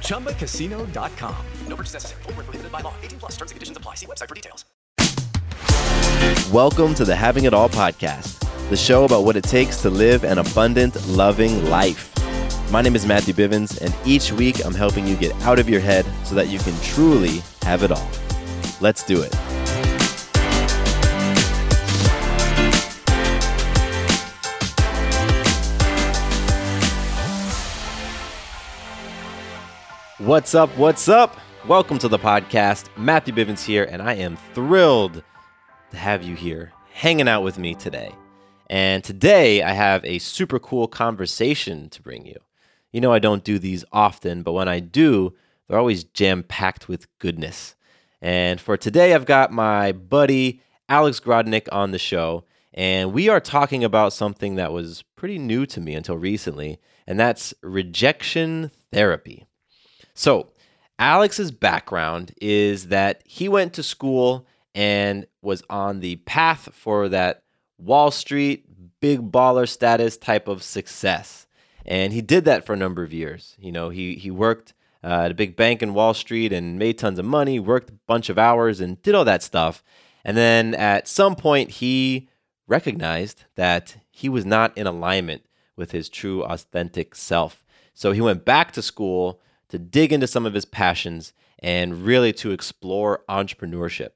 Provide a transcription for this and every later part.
ChumbaCasino.com. No purchase necessary. Full prohibited by law. 18 plus terms and conditions apply. See website for details. Welcome to the Having It All podcast, the show about what it takes to live an abundant, loving life. My name is Matthew Bivens, and each week I'm helping you get out of your head so that you can truly have it all. Let's do it. What's up? What's up? Welcome to the podcast. Matthew Bivens here, and I am thrilled to have you here hanging out with me today. And today I have a super cool conversation to bring you. You know, I don't do these often, but when I do, they're always jam packed with goodness. And for today, I've got my buddy Alex Grodnick on the show, and we are talking about something that was pretty new to me until recently, and that's rejection therapy. So, Alex's background is that he went to school and was on the path for that Wall Street big baller status type of success. And he did that for a number of years. You know, he he worked uh, at a big bank in Wall Street and made tons of money, worked a bunch of hours and did all that stuff. And then at some point he recognized that he was not in alignment with his true authentic self. So he went back to school to dig into some of his passions and really to explore entrepreneurship.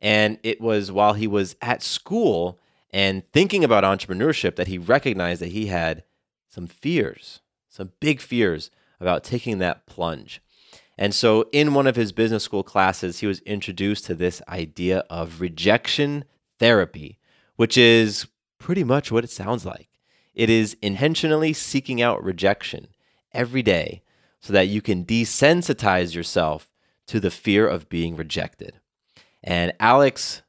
And it was while he was at school and thinking about entrepreneurship that he recognized that he had some fears, some big fears about taking that plunge. And so, in one of his business school classes, he was introduced to this idea of rejection therapy, which is pretty much what it sounds like. It is intentionally seeking out rejection every day so that you can desensitize yourself to the fear of being rejected. And Alex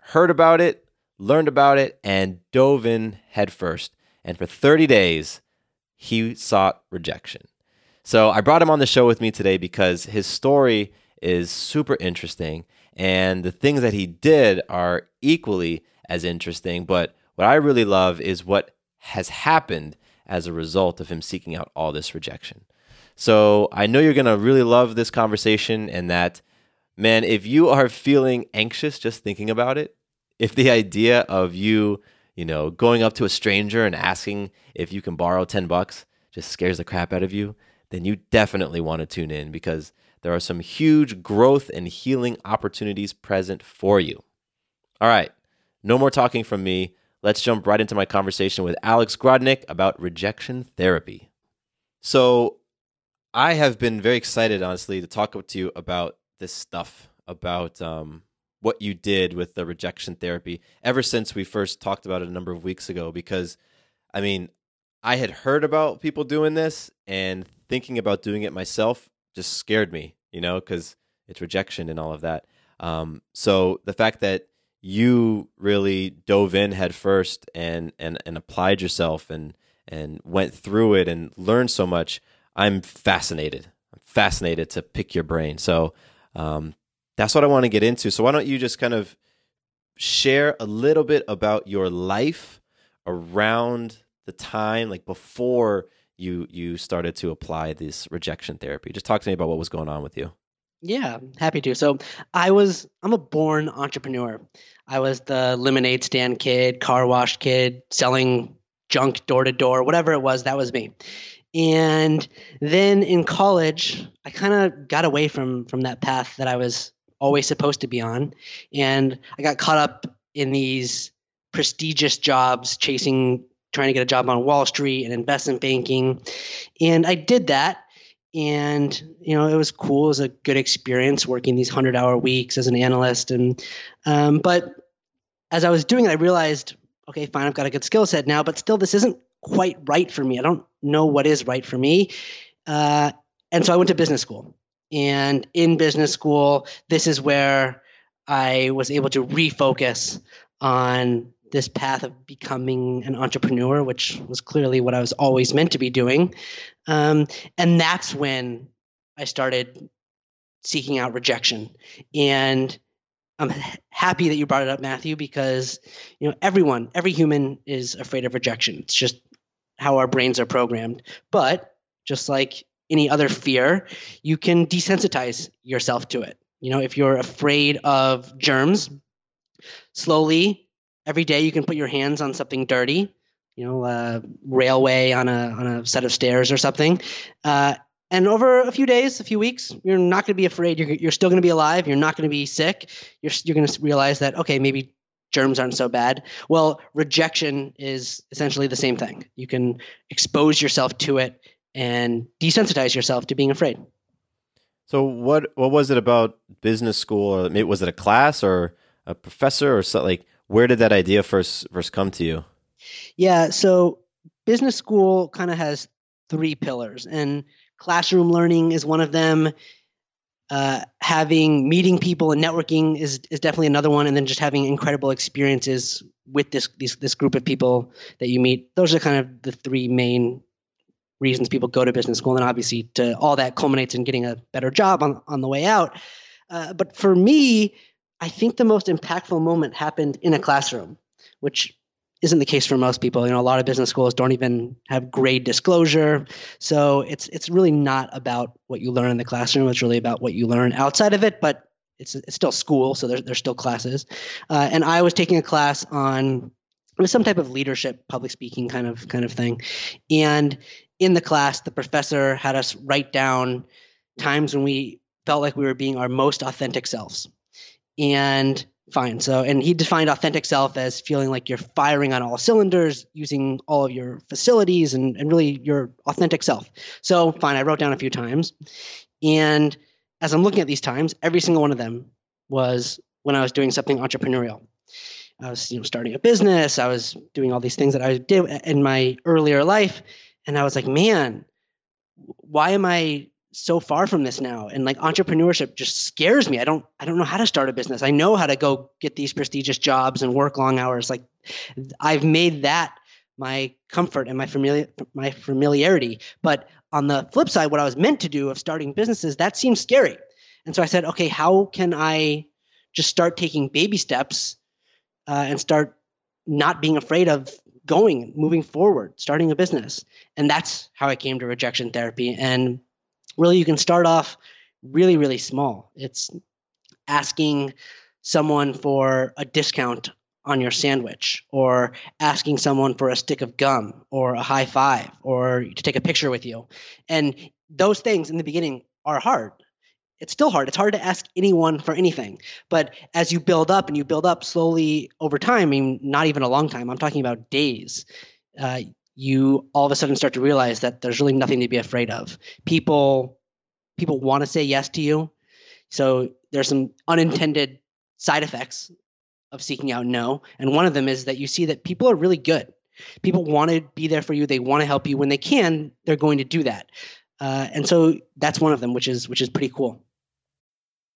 heard about it, learned about it, and dove in headfirst. And for 30 days, he sought rejection. So I brought him on the show with me today because his story is super interesting. And the things that he did are equally as interesting. But what I really love is what has happened as a result of him seeking out all this rejection. So I know you're going to really love this conversation and that, man, if you are feeling anxious just thinking about it, if the idea of you, you know, going up to a stranger and asking if you can borrow 10 bucks just scares the crap out of you, then you definitely want to tune in because there are some huge growth and healing opportunities present for you. All right, no more talking from me. Let's jump right into my conversation with Alex Grodnick about rejection therapy. So, I have been very excited, honestly, to talk to you about this stuff, about um, what you did with the rejection therapy ever since we first talked about it a number of weeks ago. Because, I mean, I had heard about people doing this, and thinking about doing it myself just scared me, you know, because it's rejection and all of that. Um, so the fact that you really dove in head first and and and applied yourself and and went through it and learned so much I'm fascinated. I'm fascinated to pick your brain. So um, that's what I want to get into. So why don't you just kind of share a little bit about your life around the time, like before you you started to apply this rejection therapy? Just talk to me about what was going on with you. Yeah, happy to. So I was I'm a born entrepreneur. I was the lemonade stand kid, car wash kid, selling junk door to door, whatever it was, that was me. And then in college, I kind of got away from from that path that I was always supposed to be on, and I got caught up in these prestigious jobs, chasing, trying to get a job on Wall Street and investment banking, and I did that. And you know it was cool. It was a good experience working these hundred-hour weeks as an analyst. And um, but as I was doing it, I realized, okay, fine, I've got a good skill set now, but still, this isn't quite right for me. I don't know what is right for me. Uh, and so I went to business school. And in business school, this is where I was able to refocus on this path of becoming an entrepreneur, which was clearly what I was always meant to be doing. Um, and that's when I started seeking out rejection. And I'm happy that you brought it up, Matthew, because you know everyone, every human is afraid of rejection. It's just how our brains are programmed. But just like any other fear, you can desensitize yourself to it. You know, if you're afraid of germs, slowly every day you can put your hands on something dirty, you know, a railway on a on a set of stairs or something. Uh, and over a few days, a few weeks, you're not going to be afraid. You're, you're still going to be alive. You're not going to be sick. You're, you're going to realize that, okay, maybe germs aren't so bad. Well, rejection is essentially the same thing. You can expose yourself to it and desensitize yourself to being afraid. So what what was it about business school? Or was it a class or a professor or something? Like where did that idea first first come to you? Yeah, so business school kind of has three pillars, and classroom learning is one of them. Uh, having meeting people and networking is is definitely another one, and then just having incredible experiences with this this, this group of people that you meet. Those are kind of the three main reasons people go to business school, and obviously to all that culminates in getting a better job on on the way out. Uh, but for me, I think the most impactful moment happened in a classroom, which isn't the case for most people. You know, a lot of business schools don't even have grade disclosure, so it's it's really not about what you learn in the classroom. It's really about what you learn outside of it. But it's it's still school, so there's there's still classes. Uh, and I was taking a class on it was some type of leadership, public speaking kind of kind of thing, and in the class, the professor had us write down times when we felt like we were being our most authentic selves. And fine. So, and he defined authentic self as feeling like you're firing on all cylinders, using all of your facilities and, and really your authentic self. So, fine, I wrote down a few times. And as I'm looking at these times, every single one of them was when I was doing something entrepreneurial. I was, you know, starting a business. I was doing all these things that I did in my earlier life, and I was like, man, why am I so far from this now and like entrepreneurship just scares me. I don't i don't know how to start a business. I know how to go get these prestigious jobs and work long hours. Like i've made that my comfort and my familiar my familiarity. But on the flip side what i was meant to do of starting businesses that seems scary. And so i said okay how can i just start taking baby steps uh, and start not being afraid of going moving forward starting a business? And that's how i came to rejection therapy. And really you can start off really really small. It's asking someone for a discount on your sandwich or asking someone for a stick of gum or a high five or to take a picture with you. And those things in the beginning are hard. It's still hard. It's hard to ask anyone for anything. But as you build up and you build up slowly over time i mean not even a long time i'm talking about days uh, you all of a sudden start to realize that there's really nothing to be afraid of. People people want to say yes to you. So there's some unintended side effects of seeking out no, and one of them is that you see that people are really good. People want to be there for you. They want to help you when they can. They're going to do that, uh, and so that's one of them, which is which is pretty cool.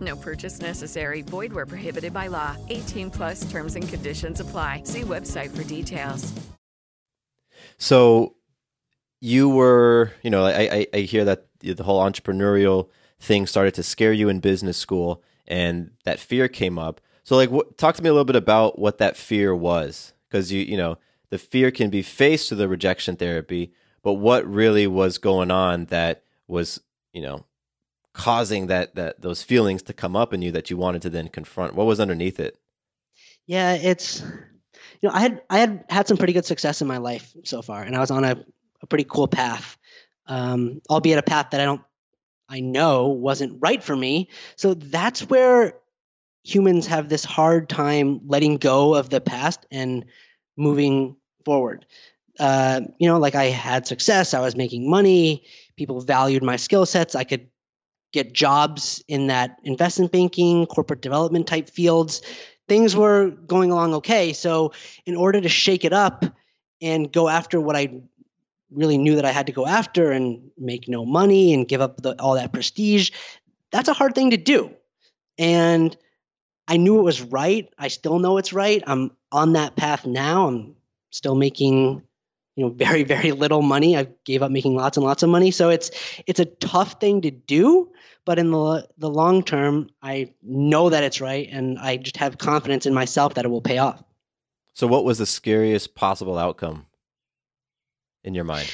No purchase necessary. Void where prohibited by law. 18 plus terms and conditions apply. See website for details. So you were, you know, I, I, I hear that the whole entrepreneurial thing started to scare you in business school and that fear came up. So like talk to me a little bit about what that fear was because you, you know, the fear can be faced through the rejection therapy, but what really was going on that was, you know, causing that that those feelings to come up in you that you wanted to then confront? What was underneath it? Yeah, it's you know, I had I had had some pretty good success in my life so far, and I was on a, a pretty cool path, um, albeit a path that I don't I know wasn't right for me. So that's where humans have this hard time letting go of the past and moving forward. Uh, you know, like I had success, I was making money, people valued my skill sets, I could get jobs in that investment banking, corporate development type fields. Things were going along okay. So, in order to shake it up and go after what I really knew that I had to go after and make no money and give up the, all that prestige, that's a hard thing to do. And I knew it was right. I still know it's right. I'm on that path now. I'm still making you know very very little money. I gave up making lots and lots of money. So it's it's a tough thing to do, but in the the long term, I know that it's right and I just have confidence in myself that it will pay off. So what was the scariest possible outcome in your mind?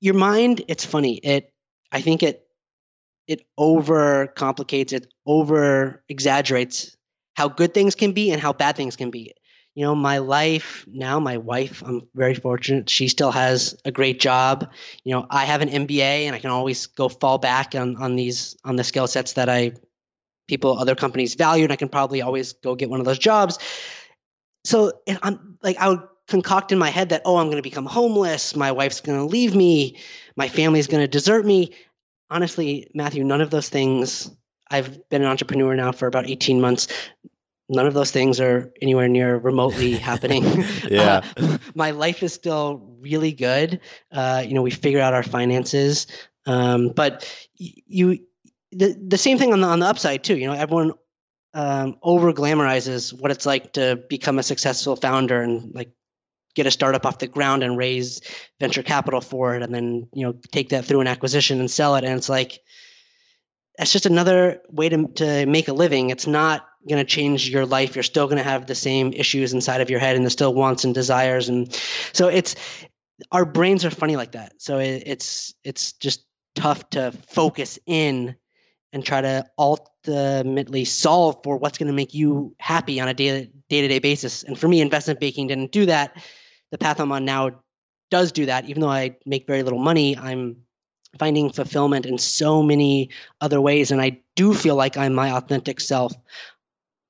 Your mind, it's funny. It I think it it over complicates it, over exaggerates how good things can be and how bad things can be you know, my life now, my wife, I'm very fortunate. She still has a great job. You know, I have an MBA and I can always go fall back on, on these, on the skill sets that I, people, other companies value. And I can probably always go get one of those jobs. So I'm like, I would concoct in my head that, oh, I'm going to become homeless. My wife's going to leave me. My family's going to desert me. Honestly, Matthew, none of those things I've been an entrepreneur now for about 18 months none of those things are anywhere near remotely happening. yeah. Uh, my life is still really good. Uh, you know, we figure out our finances. Um, but you, the, the same thing on the, on the upside too, you know, everyone um, over glamorizes what it's like to become a successful founder and like get a startup off the ground and raise venture capital for it and then, you know, take that through an acquisition and sell it. And it's like, that's just another way to, to make a living. It's not going to change your life. You're still going to have the same issues inside of your head and the still wants and desires. And so it's, our brains are funny like that. So it, it's, it's just tough to focus in and try to ultimately solve for what's going to make you happy on a day to day basis. And for me, investment banking didn't do that. The path I'm on now does do that. Even though I make very little money, I'm finding fulfillment in so many other ways. And I do feel like I'm my authentic self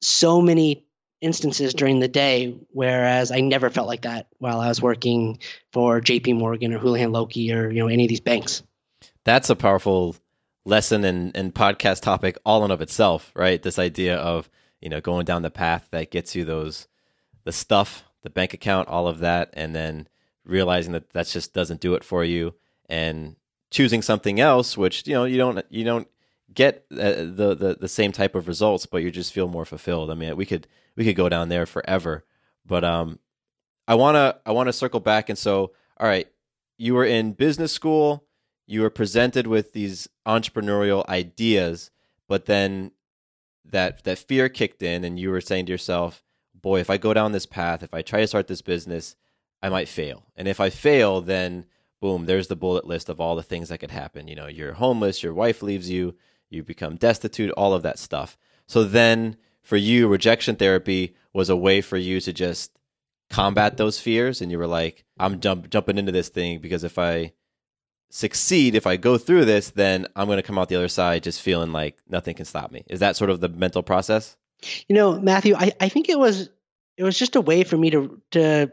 so many instances during the day, whereas I never felt like that while I was working for JP Morgan or Houlihan Lokey or, you know, any of these banks. That's a powerful lesson and, and podcast topic all in of itself, right? This idea of, you know, going down the path that gets you those, the stuff, the bank account, all of that, and then realizing that that just doesn't do it for you and choosing something else, which you know you don't you don't get uh, the, the the same type of results, but you just feel more fulfilled. I mean, we could we could go down there forever, but um, I wanna I wanna circle back and so all right, you were in business school, you were presented with these entrepreneurial ideas, but then that that fear kicked in, and you were saying to yourself, "Boy, if I go down this path, if I try to start this business, I might fail, and if I fail, then." boom, there's the bullet list of all the things that could happen. You know, you're homeless, your wife leaves you, you become destitute, all of that stuff. So then for you, rejection therapy was a way for you to just combat those fears. And you were like, I'm jump, jumping into this thing because if I succeed, if I go through this, then I'm going to come out the other side just feeling like nothing can stop me. Is that sort of the mental process? You know, Matthew, I, I think it was it was just a way for me to to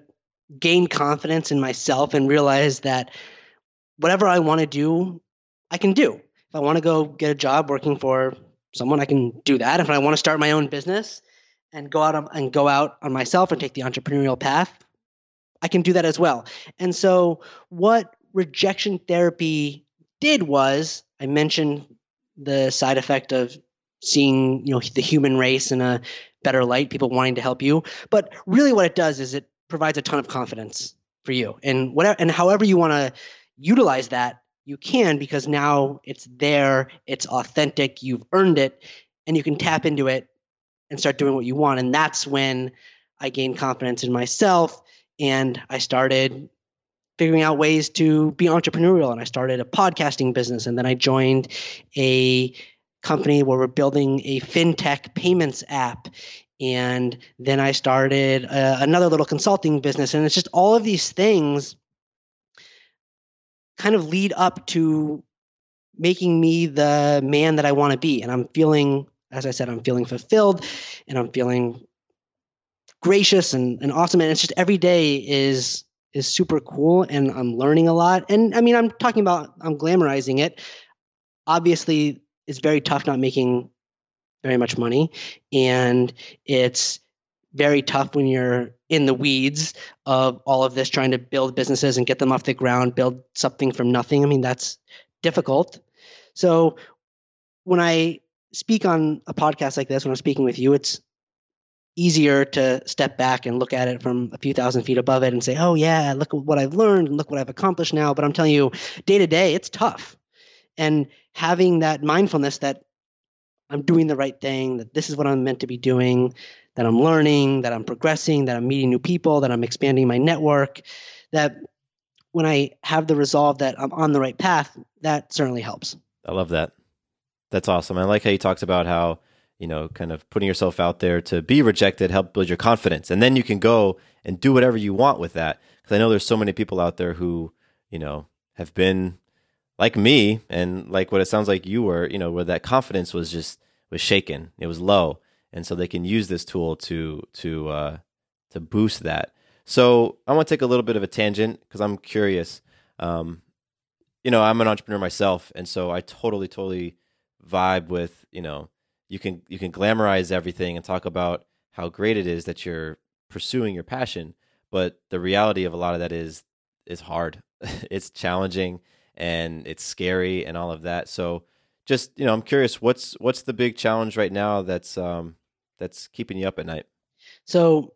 gain confidence in myself and realize that whatever I want to do, I can do. If I want to go get a job working for someone, I can do that. If I want to start my own business and go out on, and go out on myself and take the entrepreneurial path, I can do that as well. And so, what rejection therapy did was I mentioned the side effect of seeing you know the human race in a better light, people wanting to help you. But really, what it does is it provides a ton of confidence for you, and whatever and however you want to utilize that, you can because now it's there, it's authentic, you've earned it, and you can tap into it and start doing what you want. And that's when I gained confidence in myself and I started figuring out ways to be entrepreneurial. And I started a podcasting business and then I joined a company where we're building a fintech payments app. And then I started uh, another little consulting business. And it's just all of these things kind of lead up to making me the man that I want to be and I'm feeling as I said I'm feeling fulfilled and I'm feeling gracious and, and awesome and it's just every day is is super cool and I'm learning a lot. And I mean, I'm talking about, I'm glamorizing it. Obviously, it's very tough not making very much money. And it's very tough when you're in the weeds of all of this, trying to build businesses and get them off the ground, build something from nothing. I mean, that's difficult. So when I speak on a podcast like this, when I'm speaking with you, it's easier to step back and look at it from a few thousand feet above it and say, oh, yeah, look at what I've learned and look what I've accomplished now. But I'm telling you, day to day, it's tough. And having that mindfulness that I'm doing the right thing, that this is what I'm meant to be doing, that I'm learning, that I'm progressing, that I'm meeting new people, that I'm expanding my network, that when I have the resolve that I'm on the right path, that certainly helps. I love that. That's awesome. I like how you talked about how you know, kind of putting yourself out there to be rejected, help build your confidence. And then you can go and do whatever you want with that. Because I know there's so many people out there who, you know, have been like me and like what it sounds like you were, you know, where that confidence was just was shaken. It was low. And so they can use this tool to to uh to boost that. So I want to take a little bit of a tangent because I'm curious. Um, you know, I'm an entrepreneur myself, and so I totally, totally vibe with, you know, you can you can glamorize everything and talk about how great it is that you're pursuing your passion but the reality of a lot of that is is hard it's challenging and it's scary and all of that so just you know i'm curious what's what's the big challenge right now that's um that's keeping you up at night so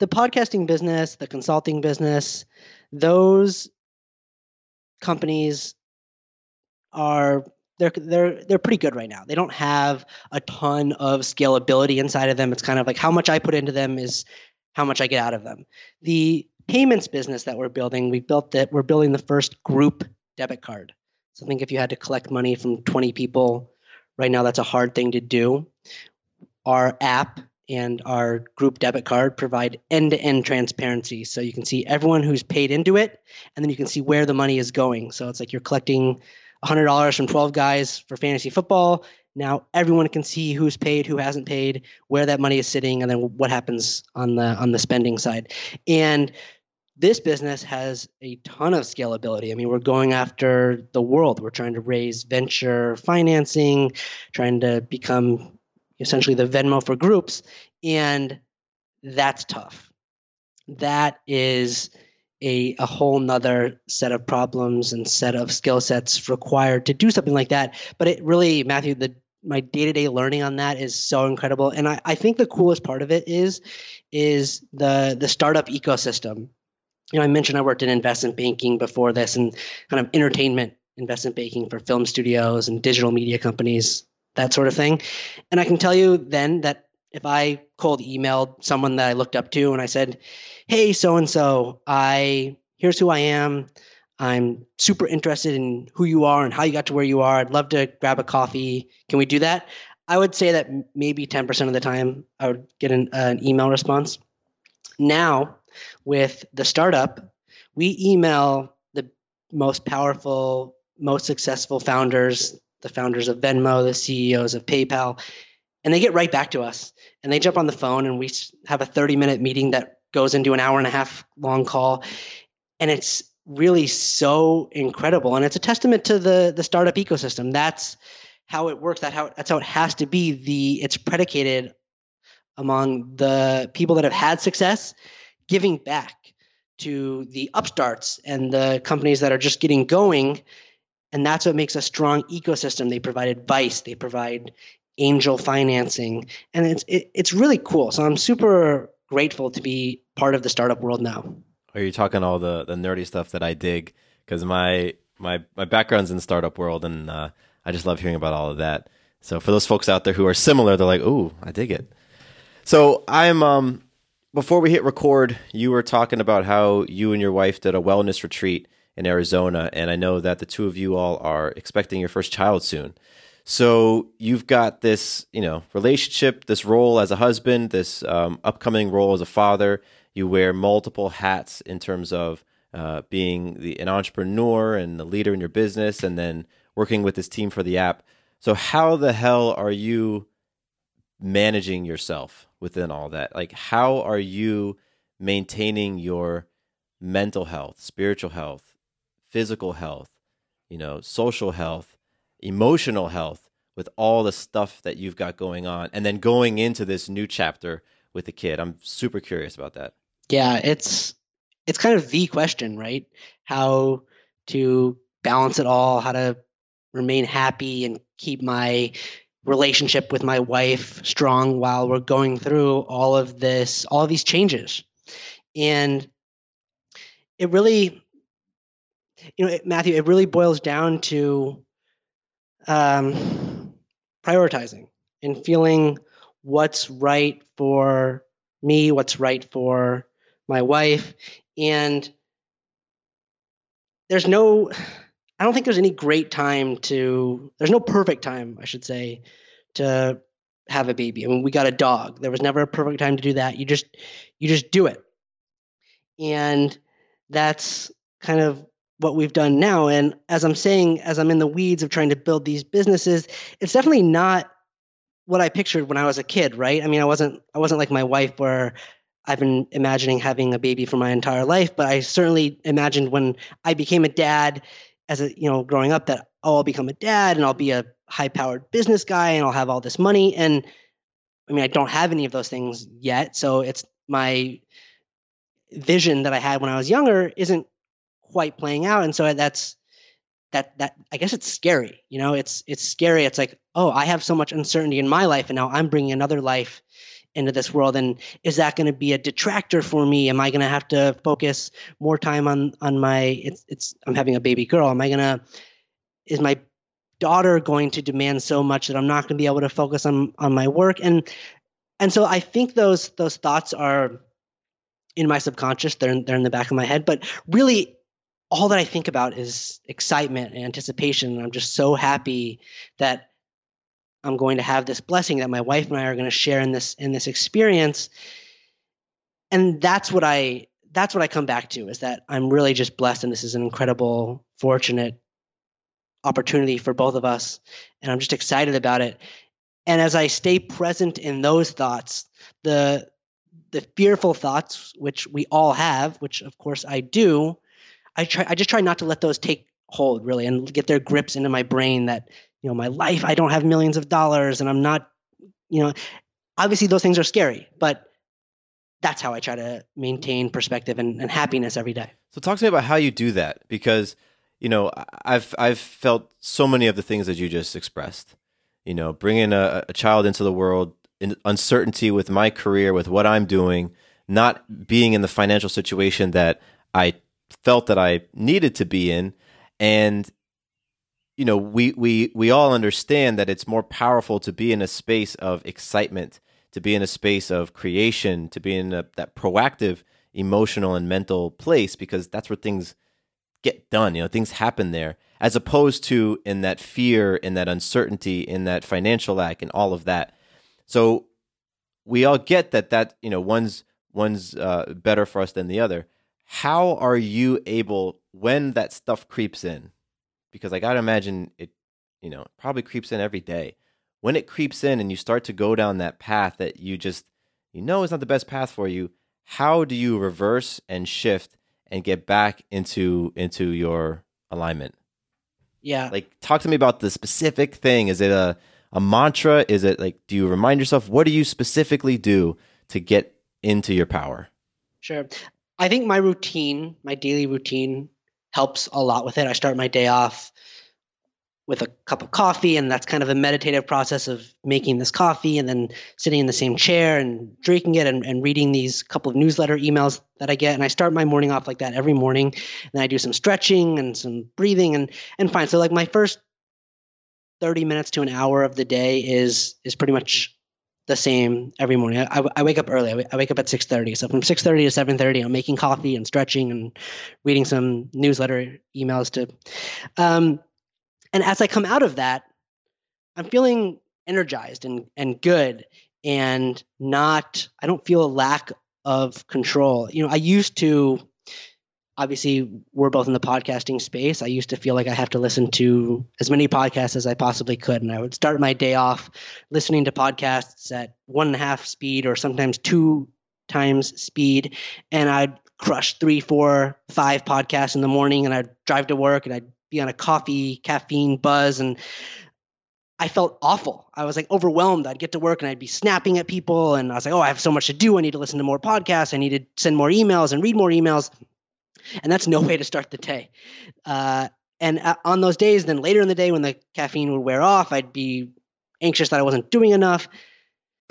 the podcasting business the consulting business those companies are they're they're they're pretty good right now. They don't have a ton of scalability inside of them. It's kind of like how much I put into them is how much I get out of them. The payments business that we're building, we built that we're building the first group debit card. So I think if you had to collect money from 20 people right now, that's a hard thing to do. Our app and our group debit card provide end-to-end transparency so you can see everyone who's paid into it and then you can see where the money is going so it's like you're collecting $100 from 12 guys for fantasy football. Now everyone can see who's paid, who hasn't paid, where that money is sitting, and then what happens on the on the spending side. And this business has a ton of scalability. I mean, we're going after the world. We're trying to raise venture financing, trying to become essentially the Venmo for groups, and that's tough. That is a, a whole nother set of problems and set of skill sets required to do something like that. But it really, Matthew, the my day-to-day learning on that is so incredible. And I, I think the coolest part of it is is the the startup ecosystem. You know, I mentioned I worked in investment banking before this and kind of entertainment investment banking for film studios and digital media companies, that sort of thing. And I can tell you then that if I cold emailed someone that I looked up to and I said, hey, so and so, I here's who I am. I'm super interested in who you are and how you got to where you are. I'd love to grab a coffee. Can we do that? I would say that maybe 10% of the time I would get an, uh, an email response. Now, with the startup, we email the most powerful, most successful founders, the founders of Venmo, the CEOs of PayPal, and they get right back to us. And they jump on the phone and we have a 30 minute meeting that goes into an hour and a half long call and it's really so incredible, and it's a testament to the the startup ecosystem. That's how it works. That how that's how it has to be. The it's predicated among the people that have had success, giving back to the upstarts and the companies that are just getting going. And that's what makes a strong ecosystem. They provide advice, they provide angel financing, and it's it, it's really cool. So I'm super grateful to be part of the startup world now. Are you talking all the the nerdy stuff that I dig? Because my my my background's in the startup world, and uh, I just love hearing about all of that. So for those folks out there who are similar, they're like, "Ooh, I dig it." So I'm um before we hit record, you were talking about how you and your wife did a wellness retreat in Arizona, and I know that the two of you all are expecting your first child soon. So you've got this, you know, relationship, this role as a husband, this um, upcoming role as a father. You wear multiple hats in terms of uh, being the, an entrepreneur and the leader in your business, and then working with this team for the app. So how the hell are you managing yourself within all that? Like, how are you maintaining your mental health, spiritual health, physical health, you know, social health, emotional health with all the stuff that you've got going on and then going into this new chapter with the kid? I'm super curious about that. Yeah, it's it's kind of the question, right? How to balance it all, how to remain happy and keep my relationship with my wife strong while we're going through all of this, all of these changes. And it really, you know, Matthew, it really boils down to um, prioritizing and feeling what's right for me, what's right for my wife. And there's no, I don't think there's any great time to, there's no perfect time, I should say, to have a baby. I mean, we got a dog. There was never a perfect time to do that. You just, you just do it. And that's kind of what we've done now. And as I'm saying, as I'm in the weeds of trying to build these businesses, it's definitely not what I pictured when I was a kid, right? I mean, I wasn't, I wasn't like my wife where I've been imagining having a baby for my entire life, but I certainly imagined when I became a dad as a you know growing up that oh I'll become a dad and I'll be a high powered business guy and I'll have all this money. And I mean I don't have any of those things yet. So it's my vision that I had when I was younger isn't quite playing out. And so that's that that I guess it's scary you know? It's it's scary. It's like oh I have so much uncertainty in my life and now I'm bringing another life into this world and is that going to be a detractor for me? Am i going to have to focus more time on on my it's it's i'm having a baby girl. Am i going to is my daughter going to demand so much that i'm not going to be able to focus on on my work? And and so i think those those thoughts are in my subconscious. They're in, they're in the back of my head. But really all that i think about is excitement and anticipation. And i'm just so happy that I'm going to have this blessing that my wife and I are going to share in this in this experience. And that's what I that's what I come back to is that I'm really just blessed and this is an incredible fortunate opportunity for both of us and I'm just excited about it. And as I stay present in those thoughts, the the fearful thoughts which we all have, which of course I do, I try I just try not to let those take hold really and get their grips into my brain that you know my life i don't have millions of dollars and i'm not you know obviously those things are scary but that's how i try to maintain perspective and, and happiness every day. So talk to me about how you do that because you know i've i've felt so many of the things that you just expressed you know bringing a, a child into the world in uncertainty with my career with what i'm doing not being in the financial situation that i felt that i needed to be in. And you know, we we we all understand that it's more powerful to be in a space of excitement, to be in a space of creation, to be in a, that proactive emotional and mental place because that's where things get done. You know, things happen there, as opposed to in that fear, in that uncertainty, in that financial lack, and all of that. So we all get that that you know one's one's uh, better for us than the other. How are you able when that stuff creeps in? Because I got to imagine it, you know, probably creeps in every day. When it creeps in and you start to go down that path that you just, you know, is not the best path for you, how do you reverse and shift and get back into into your alignment? Yeah. Like talk to me about the specific thing. Is it a a mantra? Is it like do you remind yourself what do you specifically do to get into your power? Sure. I think my routine, my daily routine helps a lot with it. I start my day off with a cup of coffee and that's kind of a meditative process of making this coffee and then sitting in the same chair and drinking it and, and reading these couple of newsletter emails that i get. And i start my morning off like that every morning. And then i do some stretching and some breathing and and fine. So like my first 30 minutes to an hour of the day is is pretty much the same every morning. I, I wake up early. I wake up at 6:30. So from 6:30 to 7:30, I'm making coffee and stretching and reading some newsletter emails to um, and as I come out of that, I'm feeling energized and, and good and not, I don't feel a lack of control. You know, I used to, obviously, we're both in the podcasting space. I used to feel like I have to listen to as many podcasts as I possibly could. And I would start my day off listening to podcasts at one and a half speed or sometimes two times speed. And I'd crush three, four, five podcasts in the morning and I'd drive to work and I'd be on a coffee caffeine buzz and I felt awful. I was like overwhelmed. I'd get to work and I'd be snapping at people and I was like, "Oh, I have so much to do. I need to listen to more podcasts. I need to send more emails and read more emails." And that's no way to start the day. Uh, and uh, on those days, then later in the day when the caffeine would wear off, I'd be anxious that I wasn't doing enough.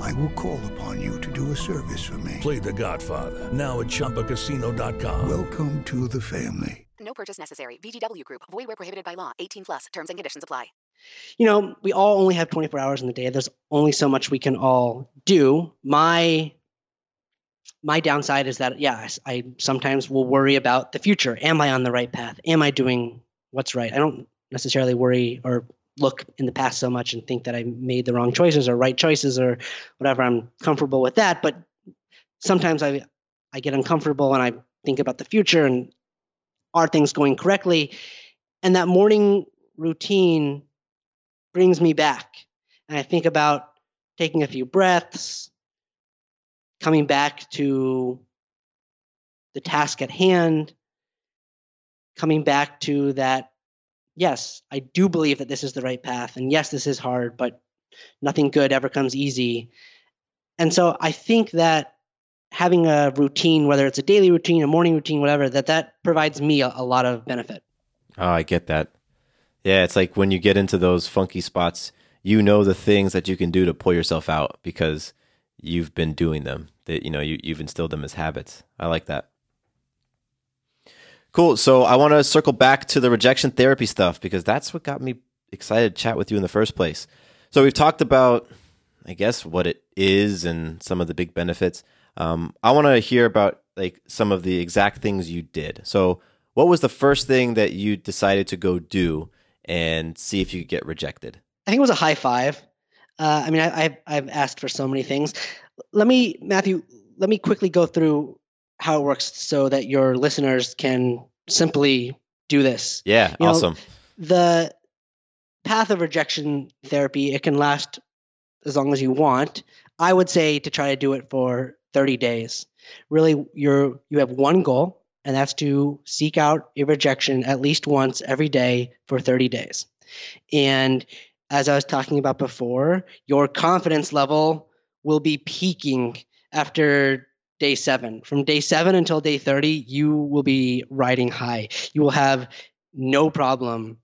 I will call upon you to do a service for me. Play The Godfather now at ChumbaCasino.com. Welcome to the family. No purchase necessary. VGW Group. Void where prohibited by law. 18 plus. Terms and conditions apply. You know, we all only have 24 hours in the day. There's only so much we can all do. My my downside is that yes, I sometimes will worry about the future. Am I on the right path? Am I doing what's right? I don't necessarily worry or look in the past so much and think that I made the wrong choices or right choices or whatever. I'm comfortable with that, but sometimes I I get uncomfortable and I think about the future and are things going correctly? And that morning routine brings me back. And I think about taking a few breaths, coming back to the task at hand, coming back to that yes, I do believe that this is the right path. And yes, this is hard, but nothing good ever comes easy. And so I think that having a routine, whether it's a daily routine, a morning routine, whatever, that that provides me a, a lot of benefit. Oh, I get that. Yeah, it's like when you get into those funky spots, you know the things that you can do to pull yourself out because you've been doing them. That you know you, you've instilled them as habits. I like that. Cool. So I want to circle back to the rejection therapy stuff because that's what got me excited to chat with you in the first place. So we've talked about, I guess, what it is and some of the big benefits. Um, I want to hear about like some of the exact things you did. So what was the first thing that you decided to go do and see if you could get rejected? I think it was a high five. Uh, I mean, I, I've, I've asked for so many things. Let me, Matthew, let me quickly go through how it works so that your listeners can simply do this. Yeah, You know, awesome. the path of rejection therapy it can last as long as you want i would say to try to do it for 30 days really you're you have one goal and that's to seek out a rejection at least once every day for 30 days and as i was talking about before your confidence level will be peaking after day 7 from day 7 until day 30 you will be riding high you will have no problem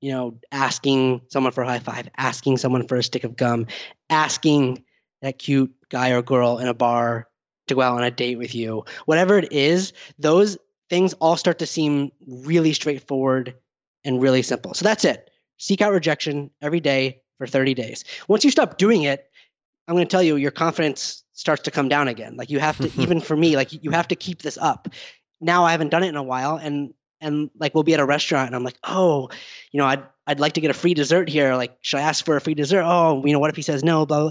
you know, asking someone for a high five, asking someone for a stick of gum, asking that cute guy or girl in a bar to go out on a date with you, whatever it is, those things all start to seem really straightforward and really simple. So that's it. Seek out rejection every day for 30 days. Once you stop doing it, I'm going to tell you, your confidence starts to come down again. Like you have to, even for me, like you have to keep this up. Now I haven't done it in a while, and and like we'll be at a restaurant, and I'm like, oh, you know, I'd I'd like to get a free dessert here. Like, should I ask for a free dessert? Oh, you know, what if he says no? Blah. blah.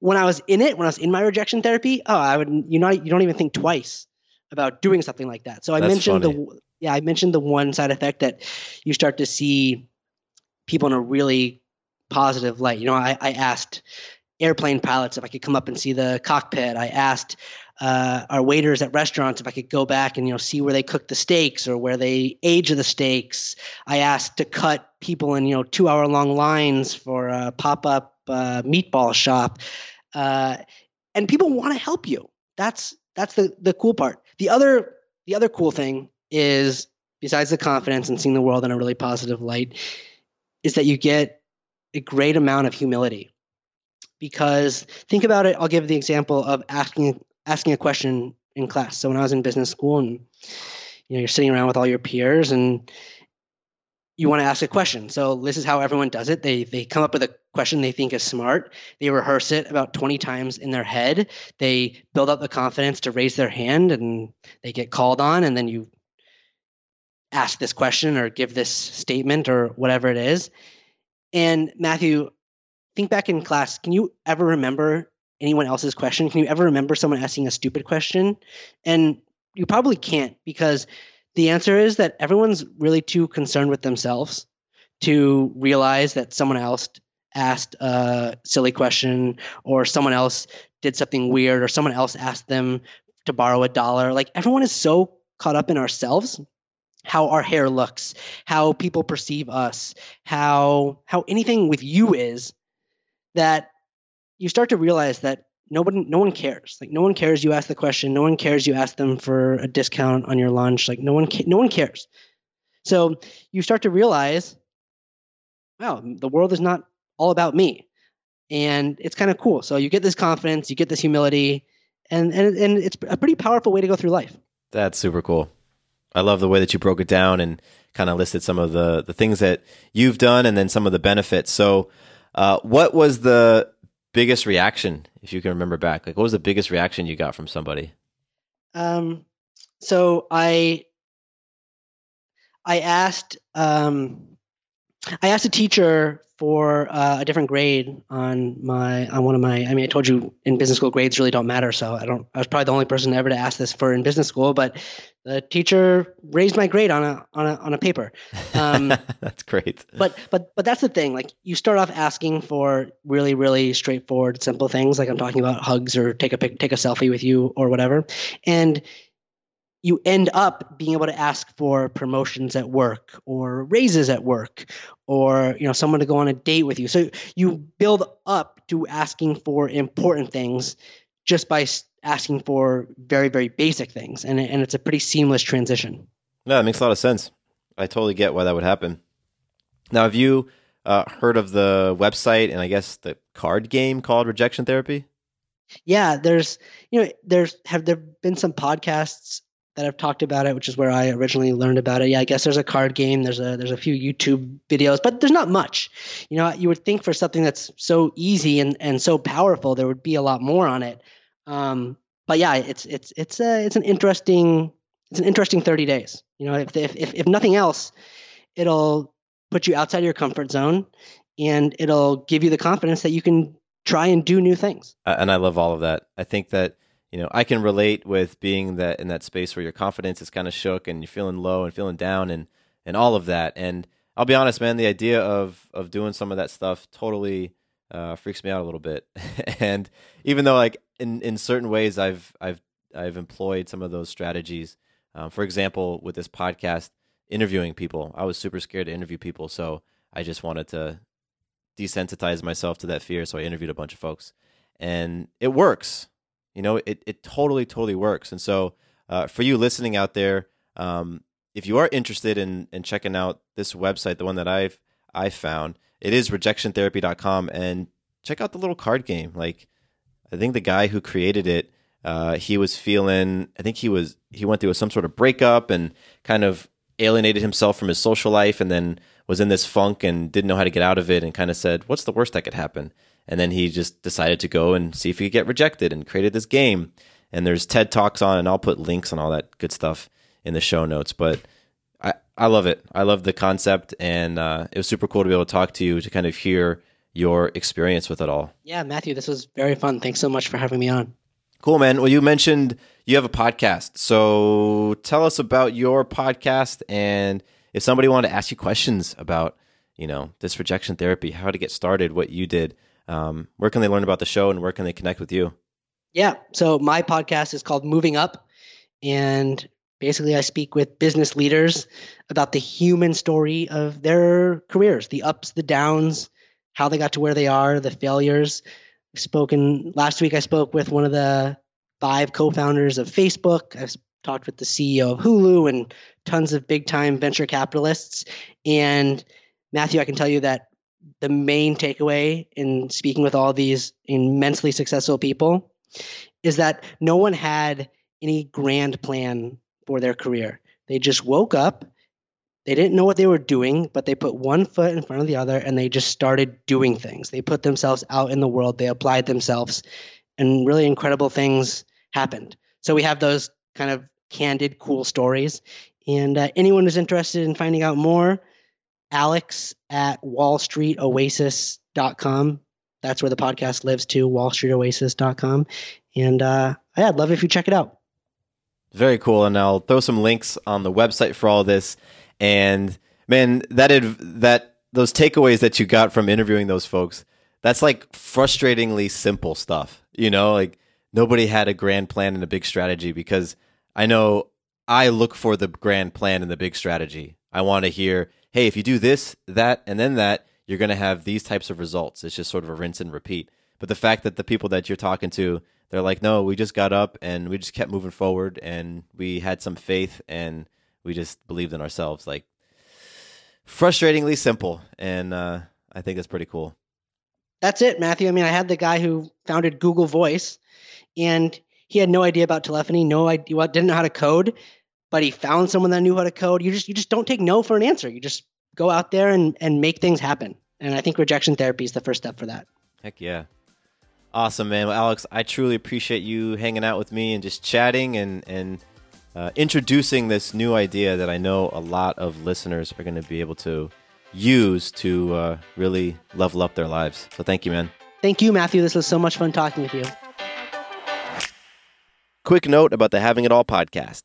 When I was in it, when I was in my rejection therapy, oh, I would you know you don't even think twice about doing something like that. So I That's mentioned funny. the yeah I mentioned the one side effect that you start to see people in a really positive light. You know, I, I asked airplane pilots if I could come up and see the cockpit. I asked uh, our waiters at restaurants if I could go back and you know see where they cook the steaks or where they age the steaks. I asked to cut people in you know two hour long lines for a pop up uh, meatball shop, uh, and people want to help you. That's that's the the cool part. The other the other cool thing is besides the confidence and seeing the world in a really positive light is that you get a great amount of humility because think about it i'll give the example of asking asking a question in class. So when i was in business school and you know you're sitting around with all your peers and you want to ask a question. So this is how everyone does it. They they come up with a question they think is smart. They rehearse it about 20 times in their head. They build up the confidence to raise their hand and they get called on and then you ask this question or give this statement or whatever it is. And matthew think back in class can you ever remember anyone else's question? Can you ever remember someone asking a stupid question? And you probably can't because the answer is that everyone's really too concerned with themselves to realize that someone else asked a silly question or someone else did something weird or someone else asked them to borrow a dollar. Like everyone is so caught up in ourselves how our hair looks how people perceive us how how anything with you is that you start to realize that nobody no one cares. Like no one cares you ask the question. No one cares you ask them for a discount on your lunch. Like no one ca- no one cares. So you start to realize wow the world is not all about me. And it's kind of cool. So you get this confidence you get this humility and and, and it's a pretty powerful way to go through life. That's super cool. I love the way that you broke it down and kind of listed some of the the things that you've done and then some of the benefits. So, uh, what was the biggest reaction, if you can remember back? Like, what was the biggest reaction you got from somebody? Um, so I I asked um, I asked a teacher for uh, a different grade on my on one of my. I mean, I told you in business school grades really don't matter, so I don't. I was probably the only person ever to ask this for in business school, but the teacher raised my grade on a on a on a paper. Um, That's great. but but but that's the thing like you start off asking for really really straightforward simple things like i'm talking about hugs or take a pic take a selfie with you or whatever and you end up being able to ask for promotions at work or raises at work or you know someone to go on a date with you so you build up to asking for important things just by asking for very very basic things and, and it's a pretty seamless transition No, that makes a lot of sense. I totally get why that would happen. Now, have you uh, heard of the website and I guess the card game called Rejection Therapy? yeah there's you know there's have there been some podcasts that have talked about it which is where i originally learned about it. Yeah i guess there's a card game there's a there's a few youtube videos but there's not much. You know you would think for something that's so easy and and so powerful there would be a lot more on it. Um but yeah it's it's it's a it's an interesting it's an interesting 30 days. You know if if if, if nothing else it'll put you outside your comfort zone and it'll give you the confidence that you can try and do new things. Uh, and I love all of that. I think that you know I can relate with being that in that space where your confidence is kind of shook and you're feeling low and feeling down and and all of that. And I'll be honest, man, the idea of of doing some of that stuff totally uh, freaks me out a little bit. and even though like in in certain ways I've I've I've employed some of those strategies. Um, for example, with this podcast, interviewing people, I was super scared to interview people, so I just wanted to desensitize myself to that fear. So I interviewed a bunch of folks, and it works. You know, it it totally totally works. And so uh, for you listening out there, um, if you are interested in in checking out this website, the one that I've I found. It is rejectiontherapy.com and check out the little card game. Like I think the guy who created it, uh, he was feeling I think he was he went through some sort of breakup and kind of alienated himself from his social life and then was in this funk and didn't know how to get out of it and kind of said, What's the worst that could happen? And then he just decided to go and see if he could get rejected and created this game. And there's TED Talks on, and I'll put links on all that good stuff in the show notes. But I, I love it. I love the concept, and uh, it was super cool to be able to talk to you to kind of hear your experience with it all. Yeah, Matthew, this was very fun. Thanks so much for having me on. Cool, man. Well, you mentioned you have a podcast. So tell us about your podcast and if somebody wanted to ask you questions about, you know, this rejection therapy, how to get started, what you did, um, where can they learn about the show and where can they connect with you? Yeah. So my podcast is called Moving Up. And basically, I speak with business leaders about the human story of their careers, the ups, the downs, how they got to where they are, the failures. I've spoken last week, I spoke with one of the five co founders of Facebook. I've talked with the CEO of Hulu and tons of big time venture capitalists. And Matthew, I can tell you that the main takeaway in speaking with all these immensely successful people is that no one had any grand plan for their career. They just woke up, they didn't know what they were doing, but they put one foot in front of the other and they just started doing things. They put themselves out in the world, they applied themselves, and really incredible things happened. So we have those kind of candid, cool stories. And uh, anyone who's interested in finding out more, Alex at wallstreetoasis.com. That's where the podcast lives too, wallstreetoasis.com. And uh, yeah, I'd love if you check it out. Very cool. And I'll throw some links on the website for all this. And man, that that those takeaways that you got from interviewing those folks, that's like frustratingly simple stuff. You know, like nobody had a grand plan and a big strategy because I know I look for the grand plan and the big strategy. I want to hear, hey, if you do this, that, and then that, you're going to have these types of results. It's just sort of a rinse and repeat. But the fact that the people that you're talking to, they're like, no, we just got up and we just kept moving forward and we had some faith and we just believed in ourselves. Like, frustratingly simple. And uh, I think that's pretty cool. That's it, Matthew. I mean, I had the guy who founded Google Voice and he had no idea about telephony, no idea, didn't know how to code but he found someone that knew how to code. You just you just don't take no for an answer. You just go out there and and make things happen. And I think rejection therapy is the first step for that. Heck yeah. Awesome, man. Well, Alex, I truly appreciate you hanging out with me and just chatting and and uh, introducing this new idea that I know a lot of listeners are going to be able to use to uh, really level up their lives. So thank you, man. Thank you, Matthew. This was so much fun talking with you. Quick note about the Having It All podcast.